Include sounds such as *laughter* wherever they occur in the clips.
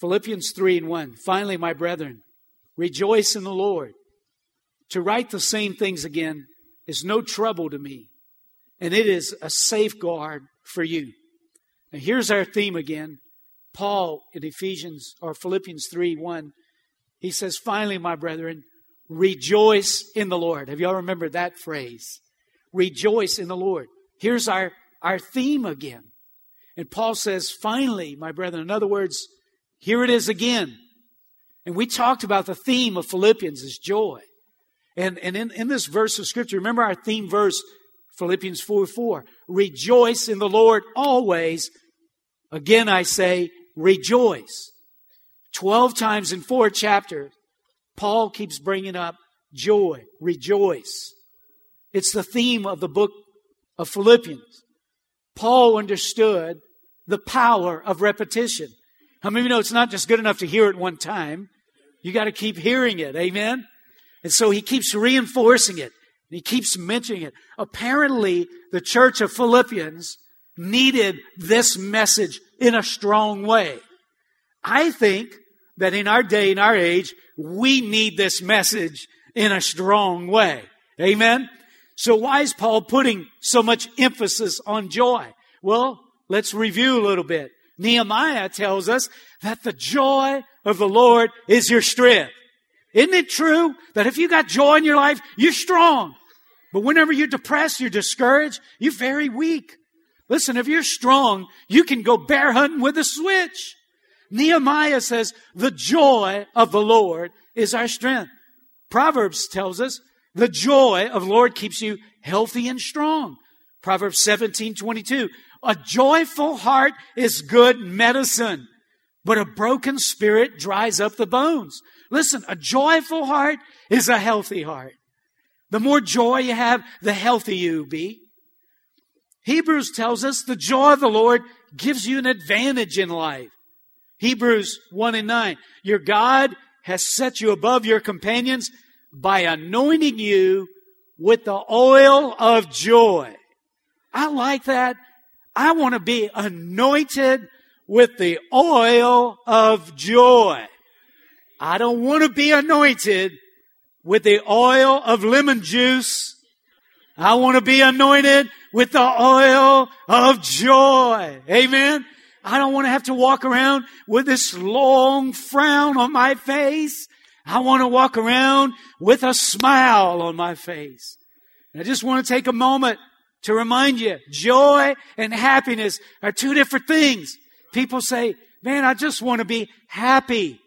Philippians 3 and 1. Finally, my brethren, rejoice in the Lord. To write the same things again is no trouble to me, and it is a safeguard for you. Now, here's our theme again. Paul in Ephesians or Philippians 3 1, he says, Finally, my brethren, rejoice in the Lord. Have y'all remembered that phrase? Rejoice in the Lord. Here's our, our theme again. And Paul says, Finally, my brethren, in other words, here it is again. And we talked about the theme of Philippians is joy. And, and in, in this verse of Scripture, remember our theme verse, Philippians 4 4. Rejoice in the Lord always. Again, I say, rejoice. Twelve times in four chapters, Paul keeps bringing up joy, rejoice. It's the theme of the book of Philippians. Paul understood the power of repetition. How many of you know it's not just good enough to hear it one time? You got to keep hearing it. Amen? And so he keeps reinforcing it. And he keeps mentioning it. Apparently, the church of Philippians needed this message in a strong way. I think that in our day, in our age, we need this message in a strong way. Amen? So why is Paul putting so much emphasis on joy? Well, let's review a little bit. Nehemiah tells us that the joy of the Lord is your strength. Isn't it true that if you got joy in your life, you're strong? But whenever you're depressed, you're discouraged, you're very weak. Listen, if you're strong, you can go bear hunting with a switch. Nehemiah says, the joy of the Lord is our strength. Proverbs tells us, the joy of the Lord keeps you healthy and strong. Proverbs 17, 22. A joyful heart is good medicine, but a broken spirit dries up the bones. Listen, a joyful heart is a healthy heart. The more joy you have, the healthier you be. Hebrews tells us the joy of the Lord gives you an advantage in life. Hebrews 1 and 9. Your God has set you above your companions by anointing you with the oil of joy. I like that. I want to be anointed with the oil of joy. I don't want to be anointed with the oil of lemon juice. I want to be anointed with the oil of joy. Amen. I don't want to have to walk around with this long frown on my face. I want to walk around with a smile on my face. I just want to take a moment to remind you, joy and happiness are two different things. People say, man, I just want to be happy.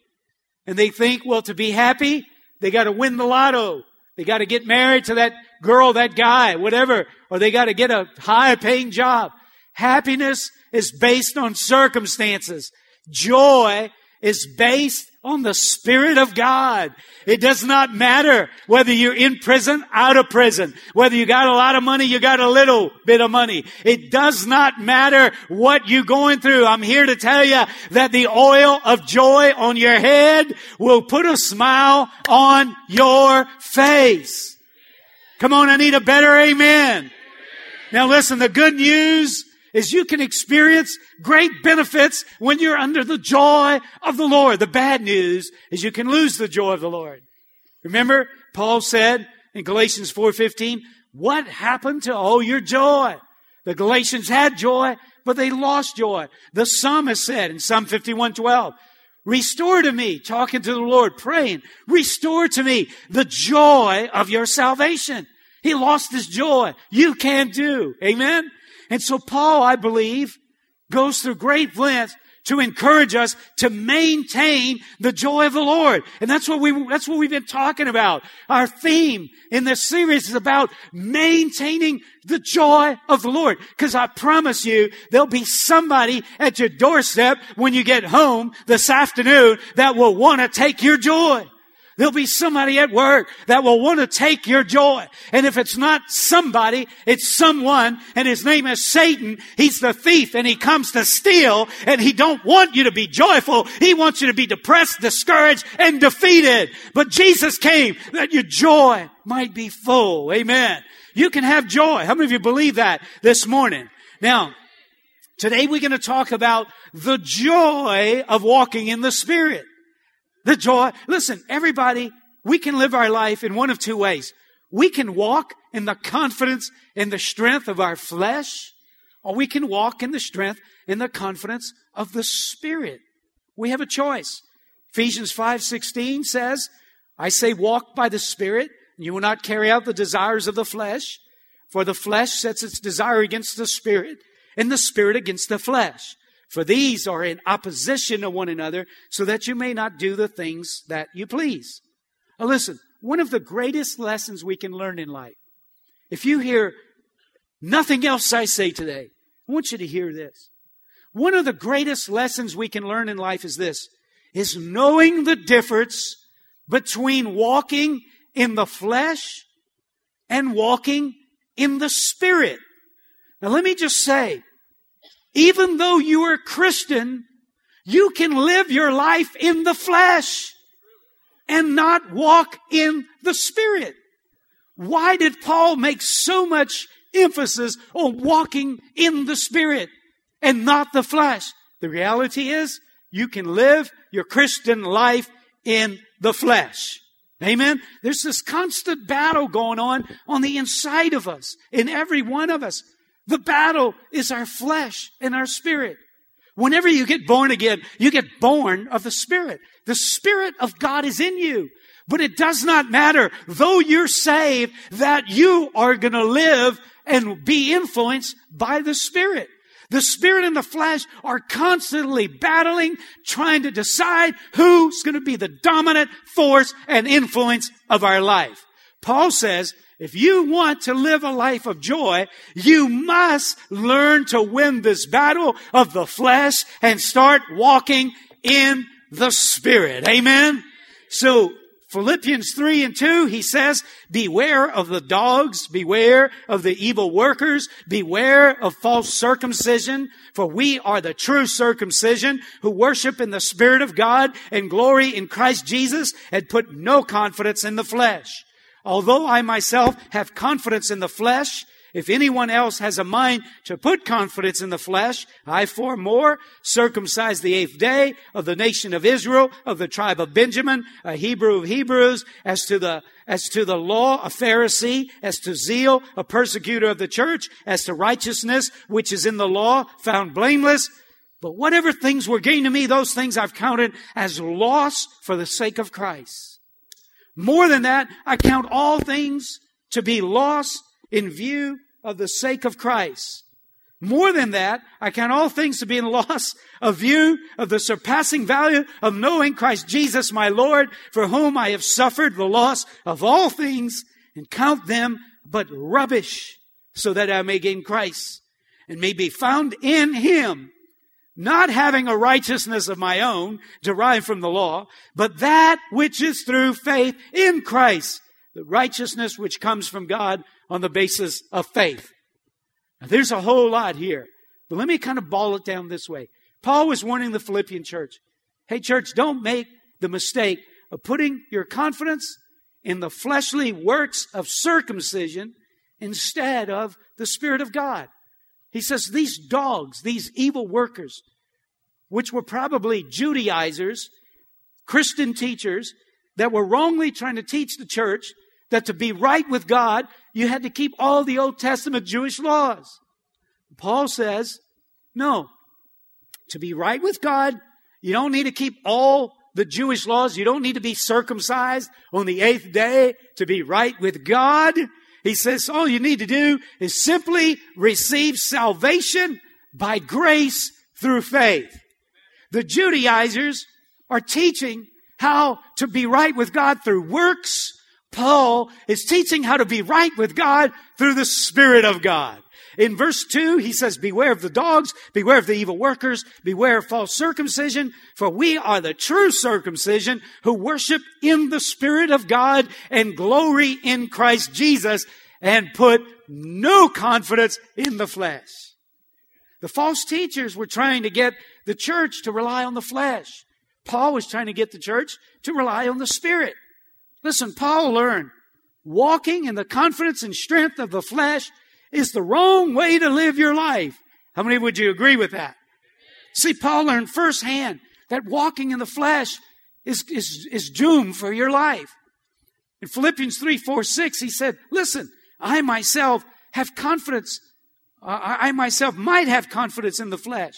And they think, well, to be happy, they got to win the lotto. They got to get married to that girl, that guy, whatever, or they got to get a high paying job. Happiness is based on circumstances. Joy is based on the Spirit of God. It does not matter whether you're in prison, out of prison, whether you got a lot of money, you got a little bit of money. It does not matter what you're going through. I'm here to tell you that the oil of joy on your head will put a smile on your face. Come on, I need a better amen. Now listen, the good news is you can experience great benefits when you're under the joy of the Lord. The bad news is you can lose the joy of the Lord. Remember, Paul said in Galatians 4:15, "What happened to all your joy?" The Galatians had joy, but they lost joy. The psalmist said in Psalm 51:12, Restore to me, talking to the Lord, praying, restore to me the joy of your salvation. He lost his joy. You can do. Amen. And so Paul, I believe, goes through great lengths to encourage us to maintain the joy of the Lord. And that's what we, that's what we've been talking about. Our theme in this series is about maintaining the joy of the Lord. Cause I promise you, there'll be somebody at your doorstep when you get home this afternoon that will want to take your joy. There'll be somebody at work that will want to take your joy. And if it's not somebody, it's someone, and his name is Satan. He's the thief, and he comes to steal, and he don't want you to be joyful. He wants you to be depressed, discouraged, and defeated. But Jesus came that your joy might be full. Amen. You can have joy. How many of you believe that this morning? Now, Today we're going to talk about the joy of walking in the Spirit. The joy. Listen, everybody, we can live our life in one of two ways. We can walk in the confidence and the strength of our flesh, or we can walk in the strength and the confidence of the Spirit. We have a choice. Ephesians 5:16 says, "I say walk by the Spirit, and you will not carry out the desires of the flesh, for the flesh sets its desire against the Spirit, and the Spirit against the flesh. For these are in opposition to one another, so that you may not do the things that you please." Now listen, one of the greatest lessons we can learn in life. If you hear nothing else I say today, I want you to hear this. One of the greatest lessons we can learn in life is this, is knowing the difference between walking in the flesh and walking in the spirit. Now let me just say, even though you are Christian, you can live your life in the flesh and not walk in the spirit. Why did Paul make so much emphasis on walking in the spirit? and not the flesh. The reality is you can live your Christian life in the flesh. Amen. There's this constant battle going on on the inside of us, in every one of us. The battle is our flesh and our spirit. Whenever you get born again, you get born of the Spirit. The Spirit of God is in you. But it does not matter, though you're saved, that you are going to live and be influenced by the Spirit. The spirit and the flesh are constantly battling, trying to decide who's going to be the dominant force and influence of our life. Paul says, if you want to live a life of joy, you must learn to win this battle of the flesh and start walking in the spirit. Amen. So Philippians 3 and 2, he says, beware of the dogs, beware of the evil workers, beware of false circumcision, for we are the true circumcision who worship in the Spirit of God and glory in Christ Jesus and put no confidence in the flesh. Although I myself have confidence in the flesh, if anyone else has a mind to put confidence in the flesh, I for more circumcised the eighth day of the nation of Israel, of the tribe of Benjamin, a Hebrew of Hebrews, as to the as to the law, a Pharisee, as to zeal, a persecutor of the church, as to righteousness, which is in the law, found blameless. But whatever things were gained to me, those things I've counted as loss for the sake of Christ. More than that, I count all things to be loss in view of the sake of Christ. More than that, I count all things to be in loss of view of the surpassing value of knowing Christ Jesus my Lord, for whom I have suffered the loss of all things and count them but rubbish so that I may gain Christ and may be found in him, not having a righteousness of my own derived from the law, but that which is through faith in Christ, the righteousness which comes from God on the basis of faith. Now, there's a whole lot here, but let me kind of ball it down this way. Paul was warning the Philippian church hey, church, don't make the mistake of putting your confidence in the fleshly works of circumcision instead of the Spirit of God. He says, these dogs, these evil workers, which were probably Judaizers, Christian teachers, that were wrongly trying to teach the church that to be right with God, you had to keep all the Old Testament Jewish laws. Paul says, no. To be right with God, you don't need to keep all the Jewish laws. You don't need to be circumcised on the eighth day to be right with God. He says all you need to do is simply receive salvation by grace through faith. The Judaizers are teaching how to be right with God through works Paul is teaching how to be right with God through the Spirit of God. In verse 2, he says, Beware of the dogs, beware of the evil workers, beware of false circumcision, for we are the true circumcision who worship in the Spirit of God and glory in Christ Jesus and put no confidence in the flesh. The false teachers were trying to get the church to rely on the flesh. Paul was trying to get the church to rely on the Spirit. Listen, Paul learned walking in the confidence and strength of the flesh is the wrong way to live your life. How many would you agree with that? See, Paul learned firsthand that walking in the flesh is, is, is doom for your life. In Philippians 3, 4, 6, he said, listen, I myself have confidence. I myself might have confidence in the flesh.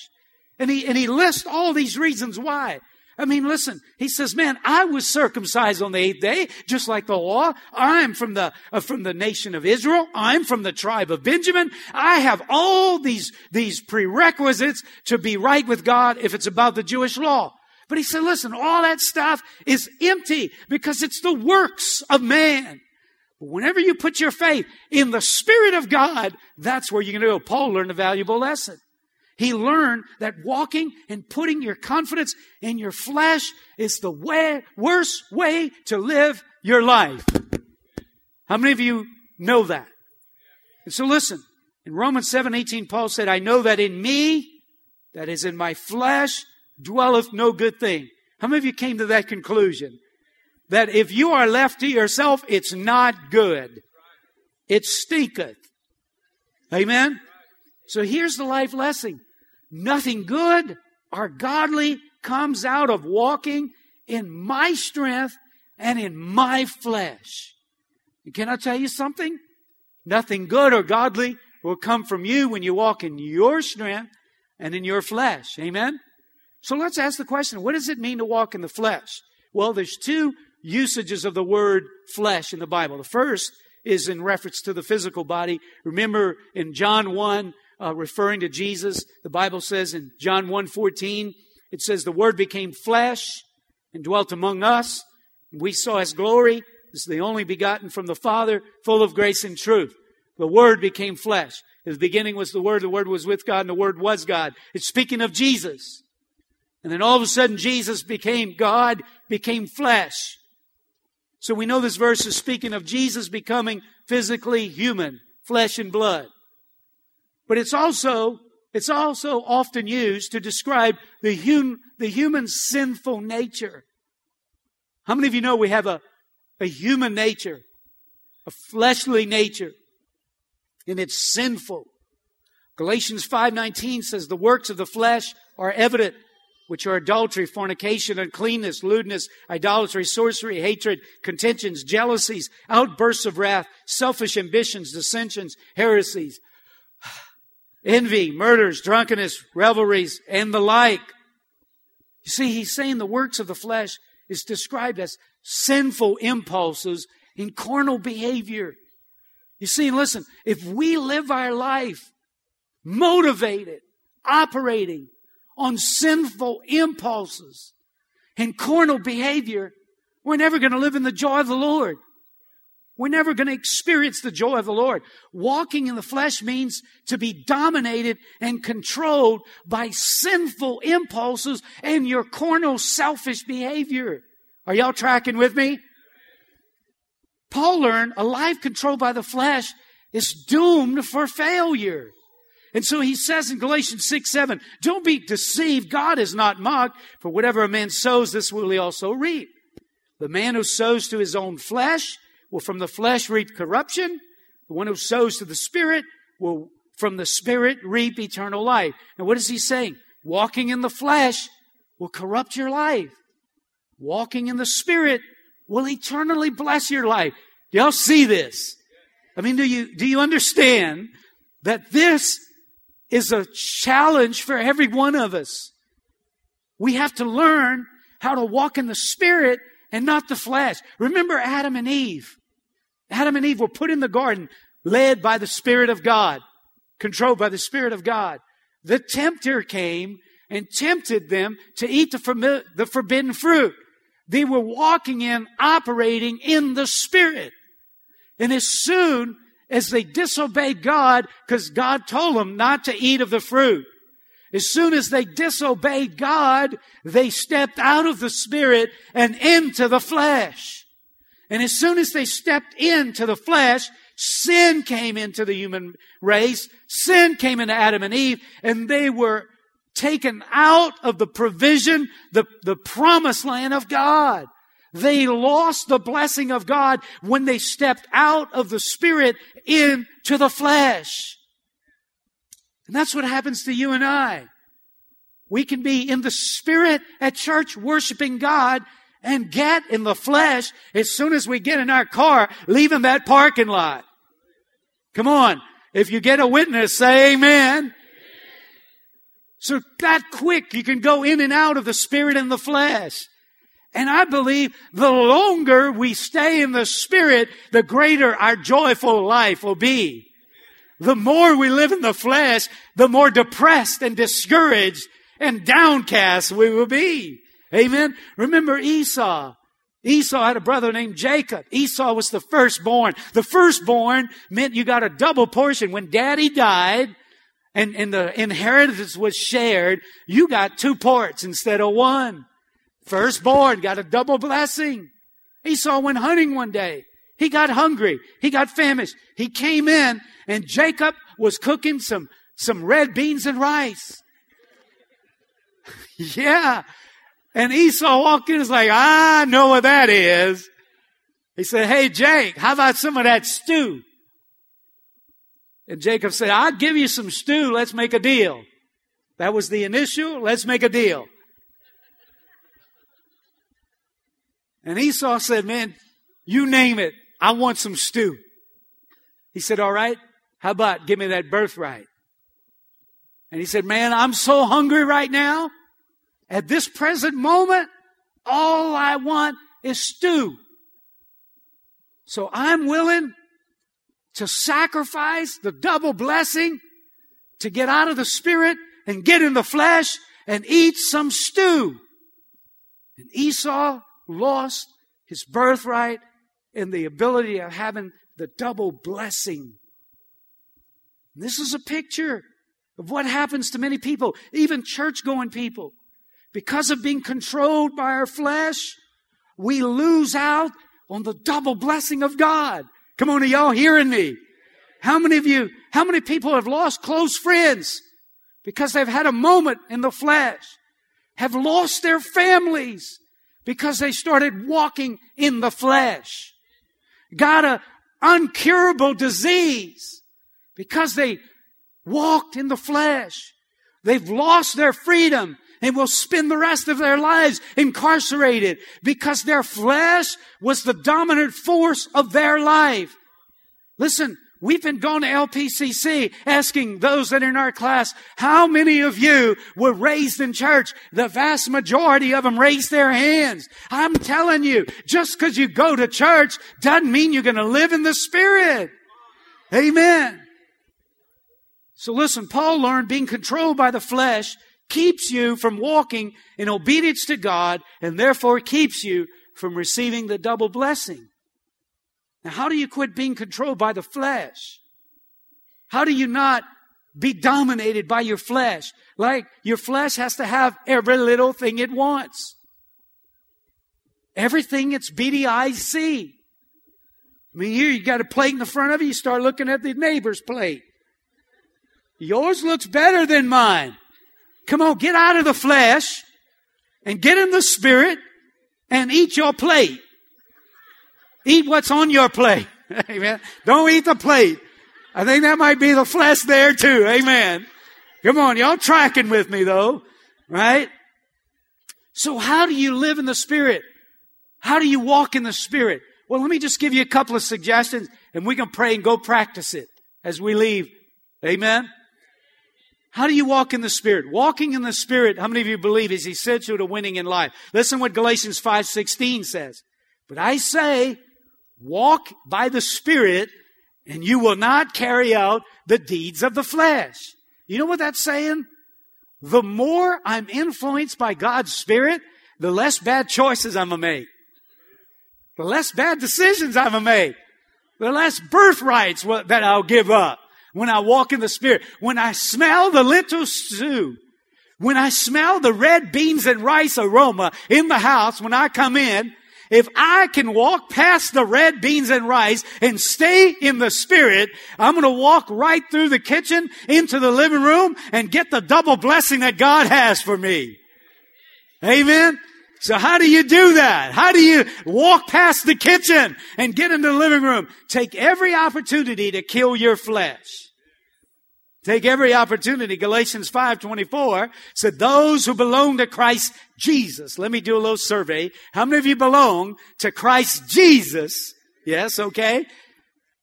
And he, and he lists all these reasons why. I mean, listen, he says, man, I was circumcised on the eighth day, just like the law. I'm from the, uh, from the nation of Israel. I'm from the tribe of Benjamin. I have all these, these prerequisites to be right with God if it's about the Jewish law. But he said, listen, all that stuff is empty because it's the works of man. But whenever you put your faith in the Spirit of God, that's where you're going to go. Paul learned a valuable lesson. He learned that walking and putting your confidence in your flesh is the way, worst way to live your life. How many of you know that? And so listen, in Romans 7, 18, Paul said, I know that in me, that is in my flesh, dwelleth no good thing. How many of you came to that conclusion? That if you are left to yourself, it's not good. It stinketh. Amen? So here's the life lesson. Nothing good or godly comes out of walking in my strength and in my flesh. And can I tell you something? Nothing good or godly will come from you when you walk in your strength and in your flesh. Amen? So let's ask the question, what does it mean to walk in the flesh? Well, there's two usages of the word flesh in the Bible. The first is in reference to the physical body. Remember in John 1, uh, referring to Jesus, the Bible says in John 1 14, it says, The Word became flesh and dwelt among us. And We saw His glory. This is the only begotten from the Father, full of grace and truth. The Word became flesh. In the beginning was the Word, the Word was with God, and the Word was God. It's speaking of Jesus. And then all of a sudden, Jesus became God, became flesh. So we know this verse is speaking of Jesus becoming physically human, flesh and blood. But it's also, it's also often used to describe the, hum, the human sinful nature. How many of you know we have a, a human nature, a fleshly nature, and it's sinful? Galatians 5:19 says the works of the flesh are evident which are adultery, fornication, uncleanness, lewdness, idolatry, sorcery, hatred, contentions, jealousies, outbursts of wrath, selfish ambitions, dissensions, heresies, envy, murders, drunkenness, revelries, and the like. You see, he's saying the works of the flesh is described as sinful impulses and carnal behavior. You see, listen, if we live our life motivated, operating on sinful impulses and carnal behavior, we're never going to live in the joy of the Lord. We're never going to experience the joy of the Lord. Walking in the flesh means to be dominated and controlled by sinful impulses and your carnal selfish behavior. Are y'all tracking with me? Paul learned a life controlled by the flesh is doomed for failure. And so he says in Galatians 6, 7, don't be deceived. God is not mocked. For whatever a man sows, this will he also reap. The man who sows to his own flesh will from the flesh reap corruption. The one who sows to the Spirit will from the Spirit reap eternal life. And what is he saying? Walking in the flesh will corrupt your life. Walking in the Spirit will eternally bless your life. Do y'all see this? I mean, do you, do you understand that this is a challenge for every one of us. We have to learn how to walk in the Spirit and not the flesh. Remember Adam and Eve. Adam and Eve were put in the garden, led by the Spirit of God, controlled by the Spirit of God. The tempter came and tempted them to eat the, the forbidden fruit. They were walking in, operating in the Spirit. And as soon as they disobeyed God because God told them not to eat of the fruit. As soon as they disobeyed God, they stepped out of the spirit and into the flesh. And as soon as they stepped into the flesh, sin came into the human race. Sin came into Adam and Eve and they were taken out of the provision, the, the promised land of God. They lost the blessing of God when they stepped out of the spirit into the flesh. And that's what happens to you and I. We can be in the spirit at church worshiping God and get in the flesh as soon as we get in our car, leaving that parking lot. Come on. If you get a witness, say amen. So that quick, you can go in and out of the spirit and the flesh. And I believe the longer we stay in the spirit, the greater our joyful life will be. The more we live in the flesh, the more depressed and discouraged and downcast we will be. Amen. Remember Esau. Esau had a brother named Jacob. Esau was the firstborn. The firstborn meant you got a double portion. When daddy died and, and the inheritance was shared, you got two parts instead of one. Firstborn got a double blessing. Esau went hunting one day. He got hungry. He got famished. He came in and Jacob was cooking some, some red beans and rice. *laughs* yeah. And Esau walked in and was like, I know what that is. He said, Hey, Jake, how about some of that stew? And Jacob said, I'll give you some stew. Let's make a deal. That was the initial. Let's make a deal. And Esau said, Man, you name it. I want some stew. He said, All right. How about give me that birthright? And he said, Man, I'm so hungry right now. At this present moment, all I want is stew. So I'm willing to sacrifice the double blessing to get out of the spirit and get in the flesh and eat some stew. And Esau lost his birthright and the ability of having the double blessing. This is a picture of what happens to many people, even church going people. Because of being controlled by our flesh, we lose out on the double blessing of God. Come on, are y'all hearing me? How many of you, how many people have lost close friends because they've had a moment in the flesh? Have lost their families because they started walking in the flesh? Got a uncurable disease because they walked in the flesh. They've lost their freedom and will spend the rest of their lives incarcerated because their flesh was the dominant force of their life. Listen, we've been going to LPCC asking those that are in our class, how many of you were raised in church? The vast majority of them raised their hands. I'm telling you, just because you go to church doesn't mean you're going to live in the Spirit. Amen. So listen, Paul learned being controlled by the flesh keeps you from walking in obedience to God and therefore keeps you from receiving the double blessing. Now, how do you quit being controlled by the flesh? How do you not be dominated by your flesh? Like your flesh has to have every little thing it wants. Everything its see. I mean, here you got a plate in the front of you, you start looking at the neighbor's plate. Yours looks better than mine. Come on, get out of the flesh and get in the spirit and eat your plate. Eat what's on your plate. *laughs* Amen. Don't eat the plate. I think that might be the flesh there too. Amen. Come on, y'all tracking with me though, right? So how do you live in the spirit? How do you walk in the spirit? Well, let me just give you a couple of suggestions and we can pray and go practice it as we leave. Amen. How do you walk in the Spirit? Walking in the Spirit, how many of you believe is essential to winning in life? Listen what Galatians 5.16 says. But I say, walk by the Spirit and you will not carry out the deeds of the flesh. You know what that's saying? The more I'm influenced by God's Spirit, the less bad choices I'm gonna make. The less bad decisions I'm gonna make. The less birthrights that I'll give up when I walk in the Spirit, when I smell the lentil stew, when I smell the red beans and rice aroma in the house when I come in, if I can walk past the red beans and rice and stay in the spirit, I'm going to walk right through the kitchen into the living room and get the double blessing that God has for me. Amen. So how do you do that? How do you walk past the kitchen and get into the living room? Take every opportunity to kill your flesh. Take every opportunity. Galatians 5:24 said those who belong to Christ Jesus. Let me do a little survey. How many of you belong to Christ Jesus? Yes, okay.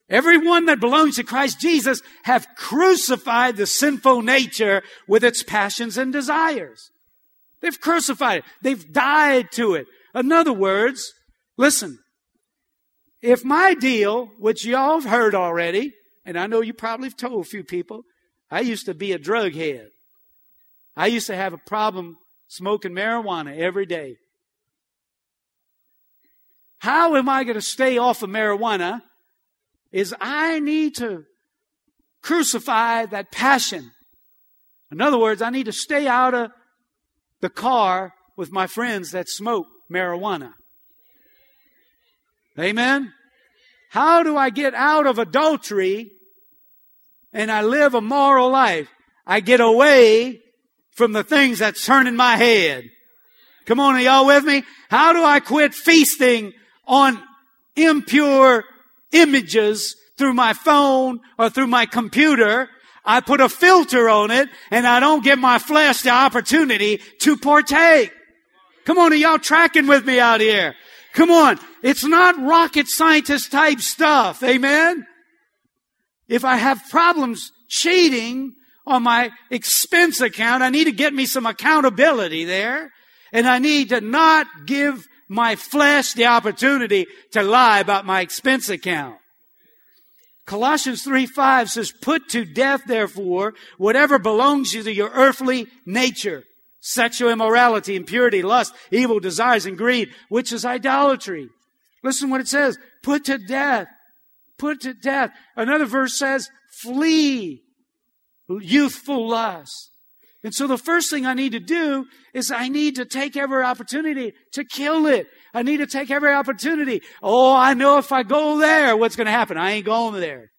Everyone that belongs to Christ Jesus have crucified the sinful nature with its passions and desires. They've crucified it. They've died to it. In other words, listen, if my deal, which y'all have heard already, and I know you probably have told a few people, I used to be a drug head. I used to have a problem smoking marijuana every day. How am I going to stay off of marijuana? Is I need to crucify that passion. In other words, I need to stay out of the car with my friends that smoke marijuana. Amen? How do I get out of adultery and I live a moral life, I get away from the things that turn in my head. Come on, are y'all with me? How do I quit feasting on impure images through my phone or through my computer? I put a filter on it and I don't give my flesh the opportunity to partake. Come on, are y'all tracking with me out here? Come on. It's not rocket scientist type stuff. Amen. If I have problems cheating on my expense account, I need to get me some accountability there. And I need to not give my flesh the opportunity to lie about my expense account. Colossians 3 5 says, Put to death, therefore, whatever belongs to your earthly nature sexual immorality, impurity, lust, evil desires, and greed, which is idolatry. Listen what it says. Put to death put to death. Another verse says, flee youthful lust. And so the first thing I need to do is I need to take every opportunity to kill it. I need to take every opportunity. Oh, I know if I go there, what's going to happen? I ain't going there.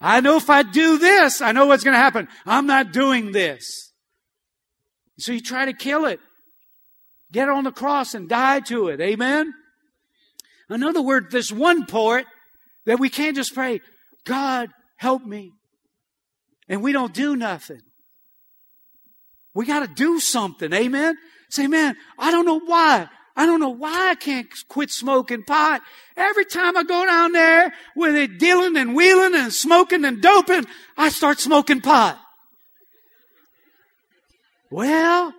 I know if I do this, I know what's going to happen. I'm not doing this. So you try to kill it. Get on the cross and die to it. Amen? In other words, this one part that we can't just pray, God, help me. And we don't do nothing. We got to do something. Amen. Say, man, I don't know why. I don't know why I can't quit smoking pot. Every time I go down there with it dealing and wheeling and smoking and doping, I start smoking pot. Well,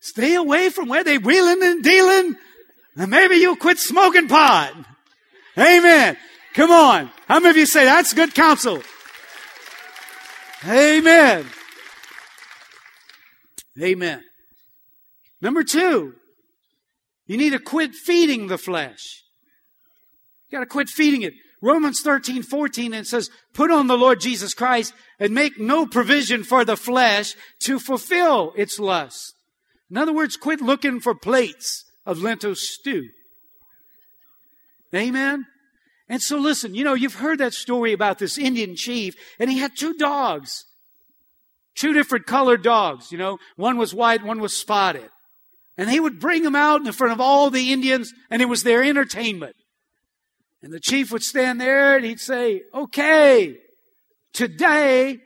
stay away from where they wheeling and dealing, and maybe you'll quit smoking pot. Amen. Come on. How many of you say that's good counsel? Amen. Amen. Number two, you need to quit feeding the flesh. You got to quit feeding it. Romans 13, 14, and it says, put on the Lord Jesus Christ and make no provision for the flesh to fulfill its lust. In other words, quit looking for plates of lentil stew. Amen. And so listen, you know, you've heard that story about this Indian chief, and he had two dogs. Two different colored dogs, you know. One was white, one was spotted. And he would bring them out in front of all the Indians, and it was their entertainment. And the chief would stand there and he'd say, okay, today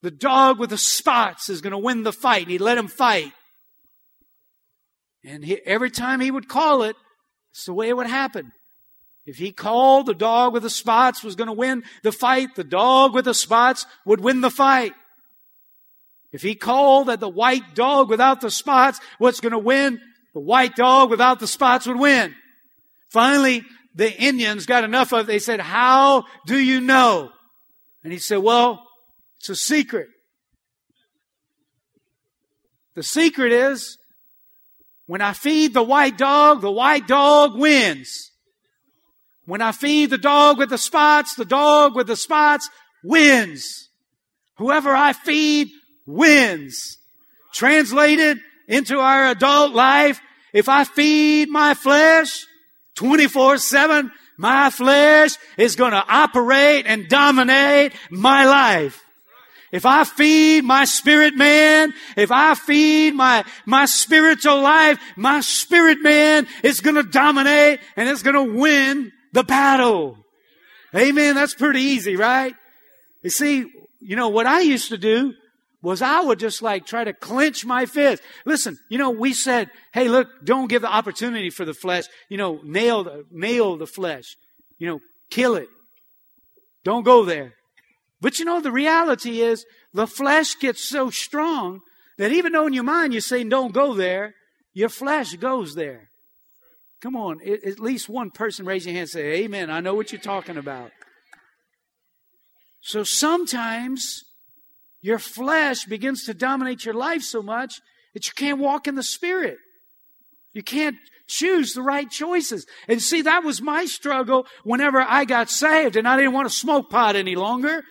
the dog with the spots is going to win the fight. And he'd let him fight. And he, every time he would call it, it's the way it would happen. If he called the dog with the spots was going to win the fight, the dog with the spots would win the fight. If he called that the white dog without the spots was going to win, the white dog without the spots would win. Finally, the Indians got enough of it. They said, how do you know? And he said, well, it's a secret. The secret is when I feed the white dog, the white dog wins. When I feed the dog with the spots, the dog with the spots wins. Whoever I feed wins. Translated into our adult life, if I feed my flesh 24 7, my flesh is going to operate and dominate my life. If I feed my spirit man, if I feed my, my spiritual life, my spirit man is going to dominate and it's going to win the battle. Amen. That's pretty easy, right? You see, you know, what I used to do was I would just like try to clench my fist. Listen, you know, we said, hey, look, don't give the opportunity for the flesh. You know, nail the, nail the flesh. You know, kill it. Don't go there. But you know, the reality is the flesh gets so strong that even though in your mind you're saying don't go there, your flesh goes there. Come on, at least one person raise your hand and say, Amen. I know what you're talking about. So sometimes your flesh begins to dominate your life so much that you can't walk in the Spirit. You can't choose the right choices. And see, that was my struggle whenever I got saved and I didn't want to smoke pot any longer.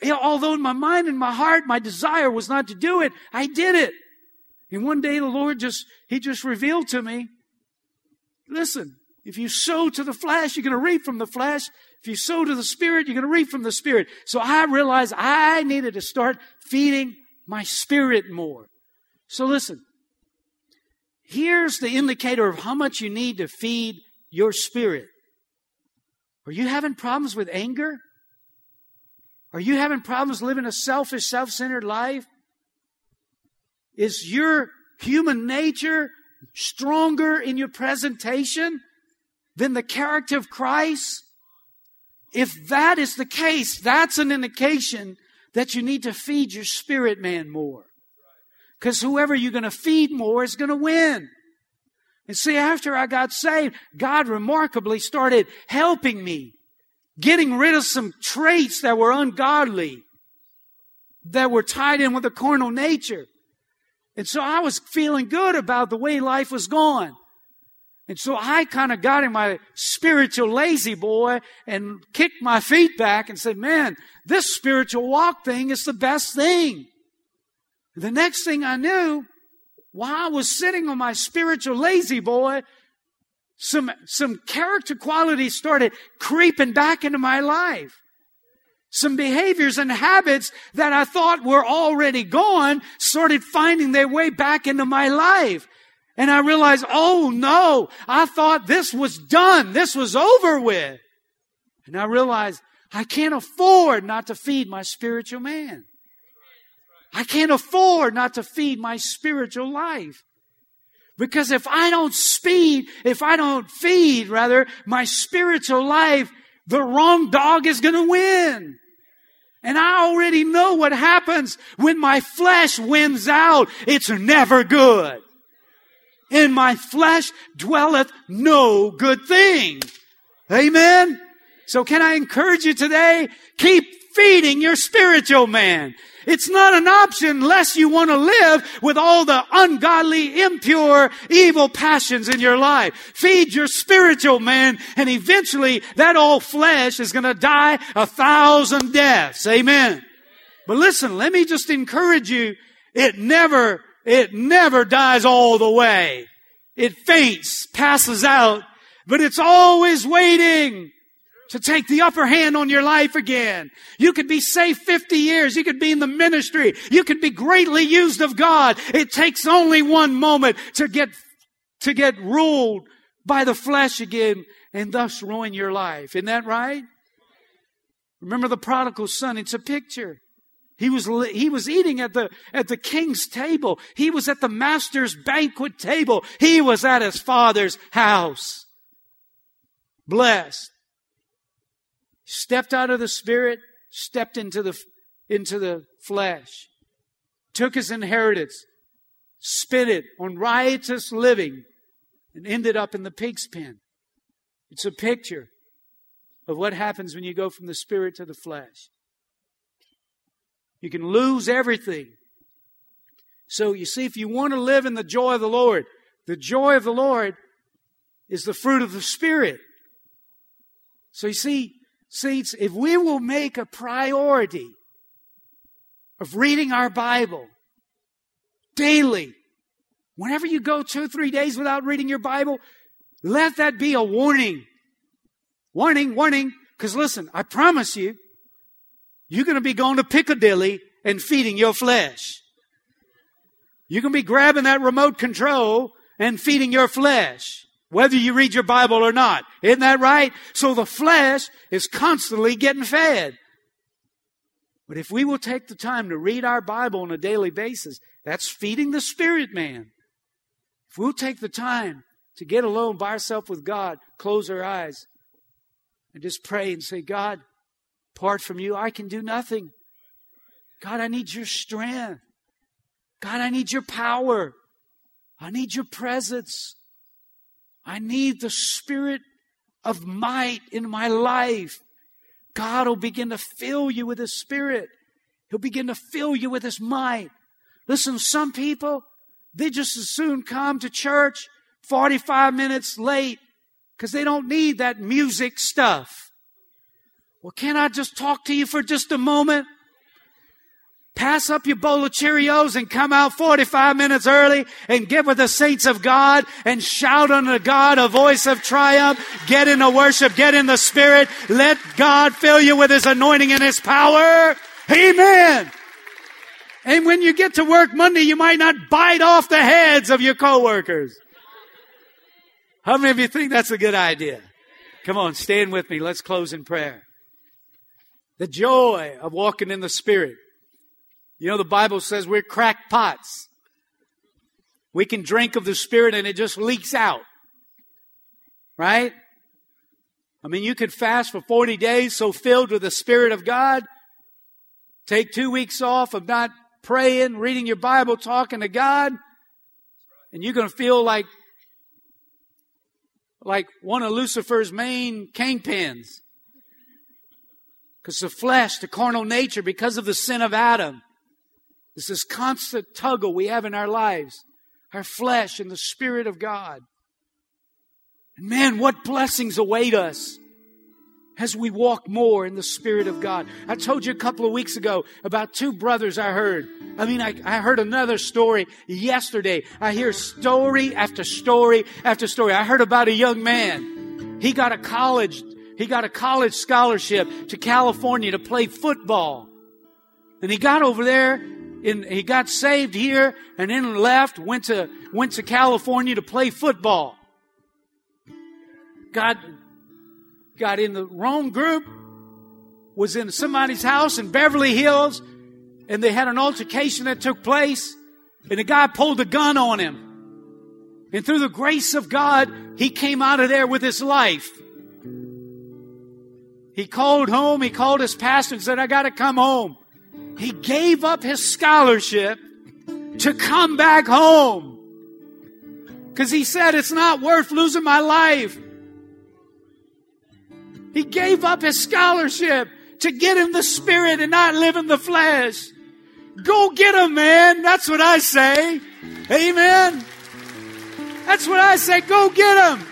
You know, although in my mind and my heart, my desire was not to do it, I did it. And one day the Lord just, He just revealed to me, listen, if you sow to the flesh, you're going to reap from the flesh. If you sow to the Spirit, you're going to reap from the Spirit. So I realized I needed to start feeding my spirit more. So listen, here's the indicator of how much you need to feed your spirit. Are you having problems with anger? Are you having problems living a selfish, self centered life? Is your human nature stronger in your presentation than the character of Christ? If that is the case, that's an indication that you need to feed your spirit man more. Because whoever you're going to feed more is going to win. And see, after I got saved, God remarkably started helping me, getting rid of some traits that were ungodly, that were tied in with the carnal nature. And so I was feeling good about the way life was going. And so I kind of got in my spiritual La-Z-Boy and kicked my feet back and said, man, this spiritual walk thing is the best thing. The next thing I knew, while I was sitting on my spiritual La-Z-Boy, some, some character qualities started creeping back into my life. Some behaviors and habits that I thought were already gone started finding their way back into my life. And I realized, oh no, I thought this was done. This was over with. And I realized I can't afford not to feed my spiritual man. I can't afford not to feed my spiritual life. Because if I don't speed, if I don't feed, rather, my spiritual life, the wrong dog is going to win. And I already know what happens when my flesh wins out. It's never good. In my flesh dwelleth no good thing. Amen. So can I encourage you today? Keep feeding your spiritual man. It's not an option unless you want to live with all the ungodly, impure, evil passions in your life. Feed your spiritual man and eventually that old flesh is going to die a thousand deaths. Amen. But listen, let me just encourage you. It never it never dies all the way. It faints, passes out, but it's always waiting to take the upper hand on your life again. You could be saved 50 years. You could be in the ministry. You could be greatly used of God. It takes only one moment to get, to get ruled by the flesh again and thus ruin your life. Isn't that right? Remember the prodigal son? It's a picture. He was, he was eating at the, at the king's table. He was at the master's banquet table. He was at his father's house. Blessed. Stepped out of the spirit, stepped into the, into the flesh. Took his inheritance, spent it on riotous living, and ended up in the pig's pen. It's a picture of what happens when you go from the spirit to the flesh. You can lose everything. So you see, if you want to live in the joy of the Lord, the joy of the Lord is the fruit of the Spirit. So you see, saints, if we will make a priority of reading our Bible daily, whenever you go two three days without reading your Bible, let that be a warning. Warning, warning, because listen, I promise you, you're going to be going to Piccadilly and feeding your flesh. You're going to be grabbing that remote control and feeding your flesh, whether you read your Bible or not. Isn't that right? So the flesh is constantly getting fed. But if we will take the time to read our Bible on a daily basis, that's feeding the spirit man. If we'll take the time to get alone by ourselves with God, close our eyes, and just pray and say, God, apart from you, I can do nothing. God, I need your strength. God, I need your power. I need your presence. I need the spirit of might in my life. God will begin to fill you with His Spirit. He'll begin to fill you with His might. Listen, some people, they just as soon come to church 45 minutes late because they don't need that music stuff. Well, can I just talk to you for just a moment? Pass up your bowl of Cheerios and come out 45 minutes early and get with the saints of God and shout unto God a voice of triumph. Get in the worship, get in the spirit. Let God fill you with his anointing and his power. Amen. And when you get to work Monday, you might not bite off the heads of your coworkers. How many of you think that's a good idea? Come on, stand with me. Let's close in prayer. The joy of walking in the Spirit. You know, the Bible says we're crackpots. We can drink of the Spirit and it just leaks out. Right? I mean, you could fast for 40 days so filled with the Spirit of God. Take two weeks off of not praying, reading your Bible, talking to God. And you're going to feel like, like one of Lucifer's main kingpins. Because the flesh, the carnal nature, because of the sin of Adam, it's this constant tuggle we have in our lives, our flesh and the Spirit of God. And man, what blessings await us as we walk more in the Spirit of God. I told you a couple of weeks ago about two brothers I heard. I mean, I, I, heard another story yesterday. I hear story after story after story. I heard about a young man. He got a college, he got a college scholarship to California to play football. And he got over there in, he got saved here and then left, went to, went to California to play football. Got, got in the wrong group, was in somebody's house in Beverly Hills, and they had an altercation that took place, and the guy pulled a gun on him. And through the grace of God, he came out of there with his life. He called home, he called his pastor and said, I gotta come home. He gave up his scholarship to come back home. Because he said, it's not worth losing my life. He gave up his scholarship to get in the spirit and not live in the flesh. Go get him, man. That's what I say. Amen. That's what I say. Go get him.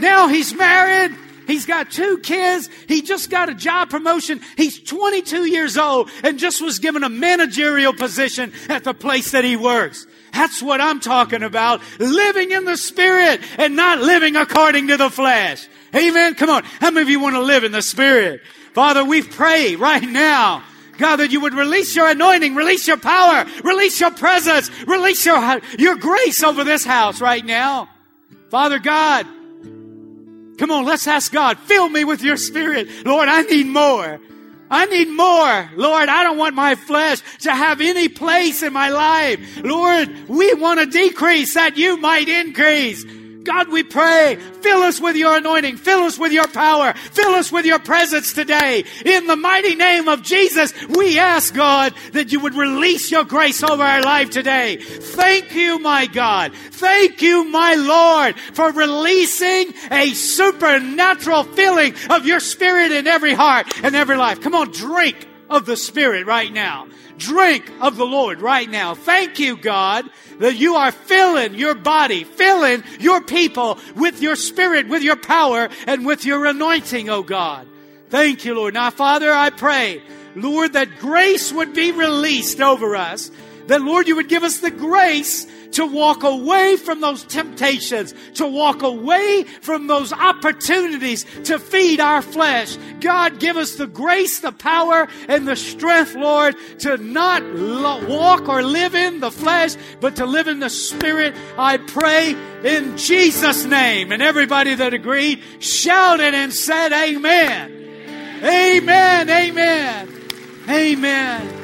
Now he's married. He's got two kids. He just got a job promotion. He's 22 years old and just was given a managerial position at the place that he works. That's what I'm talking about. Living in the spirit and not living according to the flesh. Amen. Come on. How many of you want to live in the spirit? Father, we pray right now. God, that you would release your anointing, release your power, release your presence, release your, your grace over this house right now. Father God, Come on, let's ask God, fill me with your spirit. Lord, I need more. I need more. Lord, I don't want my flesh to have any place in my life. Lord, we want to decrease that you might increase. God, we pray, fill us with your anointing, fill us with your power, fill us with your presence today. In the mighty name of Jesus, we ask God that you would release your grace over our life today. Thank you, my God. Thank you, my Lord, for releasing a supernatural filling of your spirit in every heart and every life. Come on, drink of the Spirit right now. Drink of the Lord right now. Thank you, God, that you are filling your body, filling your people with your spirit, with your power, and with your anointing, oh God. Thank you, Lord. Now, Father, I pray, Lord, that grace would be released over us. That, Lord, you would give us the grace to walk away from those temptations, to walk away from those opportunities to feed our flesh. God, give us the grace, the power, and the strength, Lord, to not walk or live in the flesh, but to live in the Spirit. I pray in Jesus' name. And everybody that agreed shouted and said, Amen. Amen. Amen. Amen.